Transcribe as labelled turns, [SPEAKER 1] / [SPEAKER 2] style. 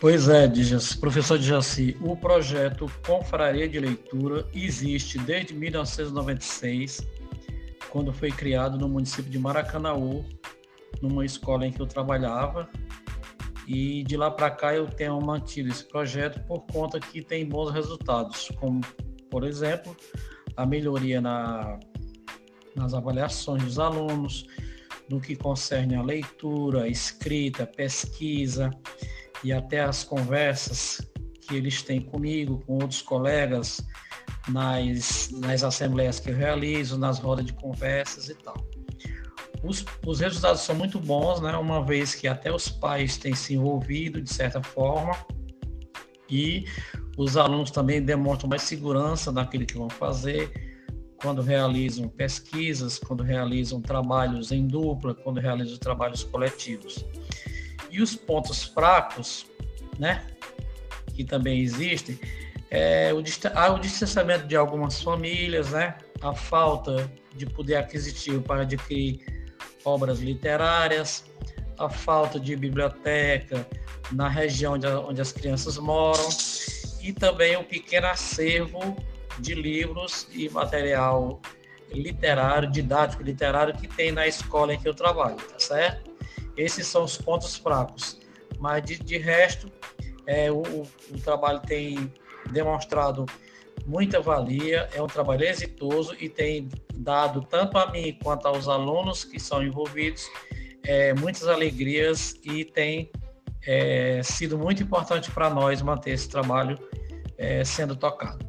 [SPEAKER 1] Pois é, professor Jaci, o projeto Confraria de Leitura existe desde 1996, quando foi criado no município de Maracanaú, numa escola em que eu trabalhava. E de lá para cá eu tenho mantido esse projeto por conta que tem bons resultados, como, por exemplo, a melhoria na, nas avaliações dos alunos, no que concerne a leitura, a escrita, a pesquisa, e até as conversas que eles têm comigo, com outros colegas, nas, nas assembleias que eu realizo, nas rodas de conversas e tal. Os, os resultados são muito bons, né? uma vez que até os pais têm se envolvido de certa forma e os alunos também demonstram mais segurança naquilo que vão fazer quando realizam pesquisas, quando realizam trabalhos em dupla, quando realizam trabalhos coletivos. E os pontos fracos, né, que também existem, é o, há o distanciamento de algumas famílias, né, a falta de poder aquisitivo para adquirir obras literárias, a falta de biblioteca na região onde, onde as crianças moram e também o pequeno acervo de livros e material literário, didático literário que tem na escola em que eu trabalho, tá certo? Esses são os pontos fracos. Mas de, de resto, é, o, o trabalho tem demonstrado muita valia, é um trabalho exitoso e tem dado tanto a mim quanto aos alunos que são envolvidos é, muitas alegrias e tem é, sido muito importante para nós manter esse trabalho é, sendo tocado.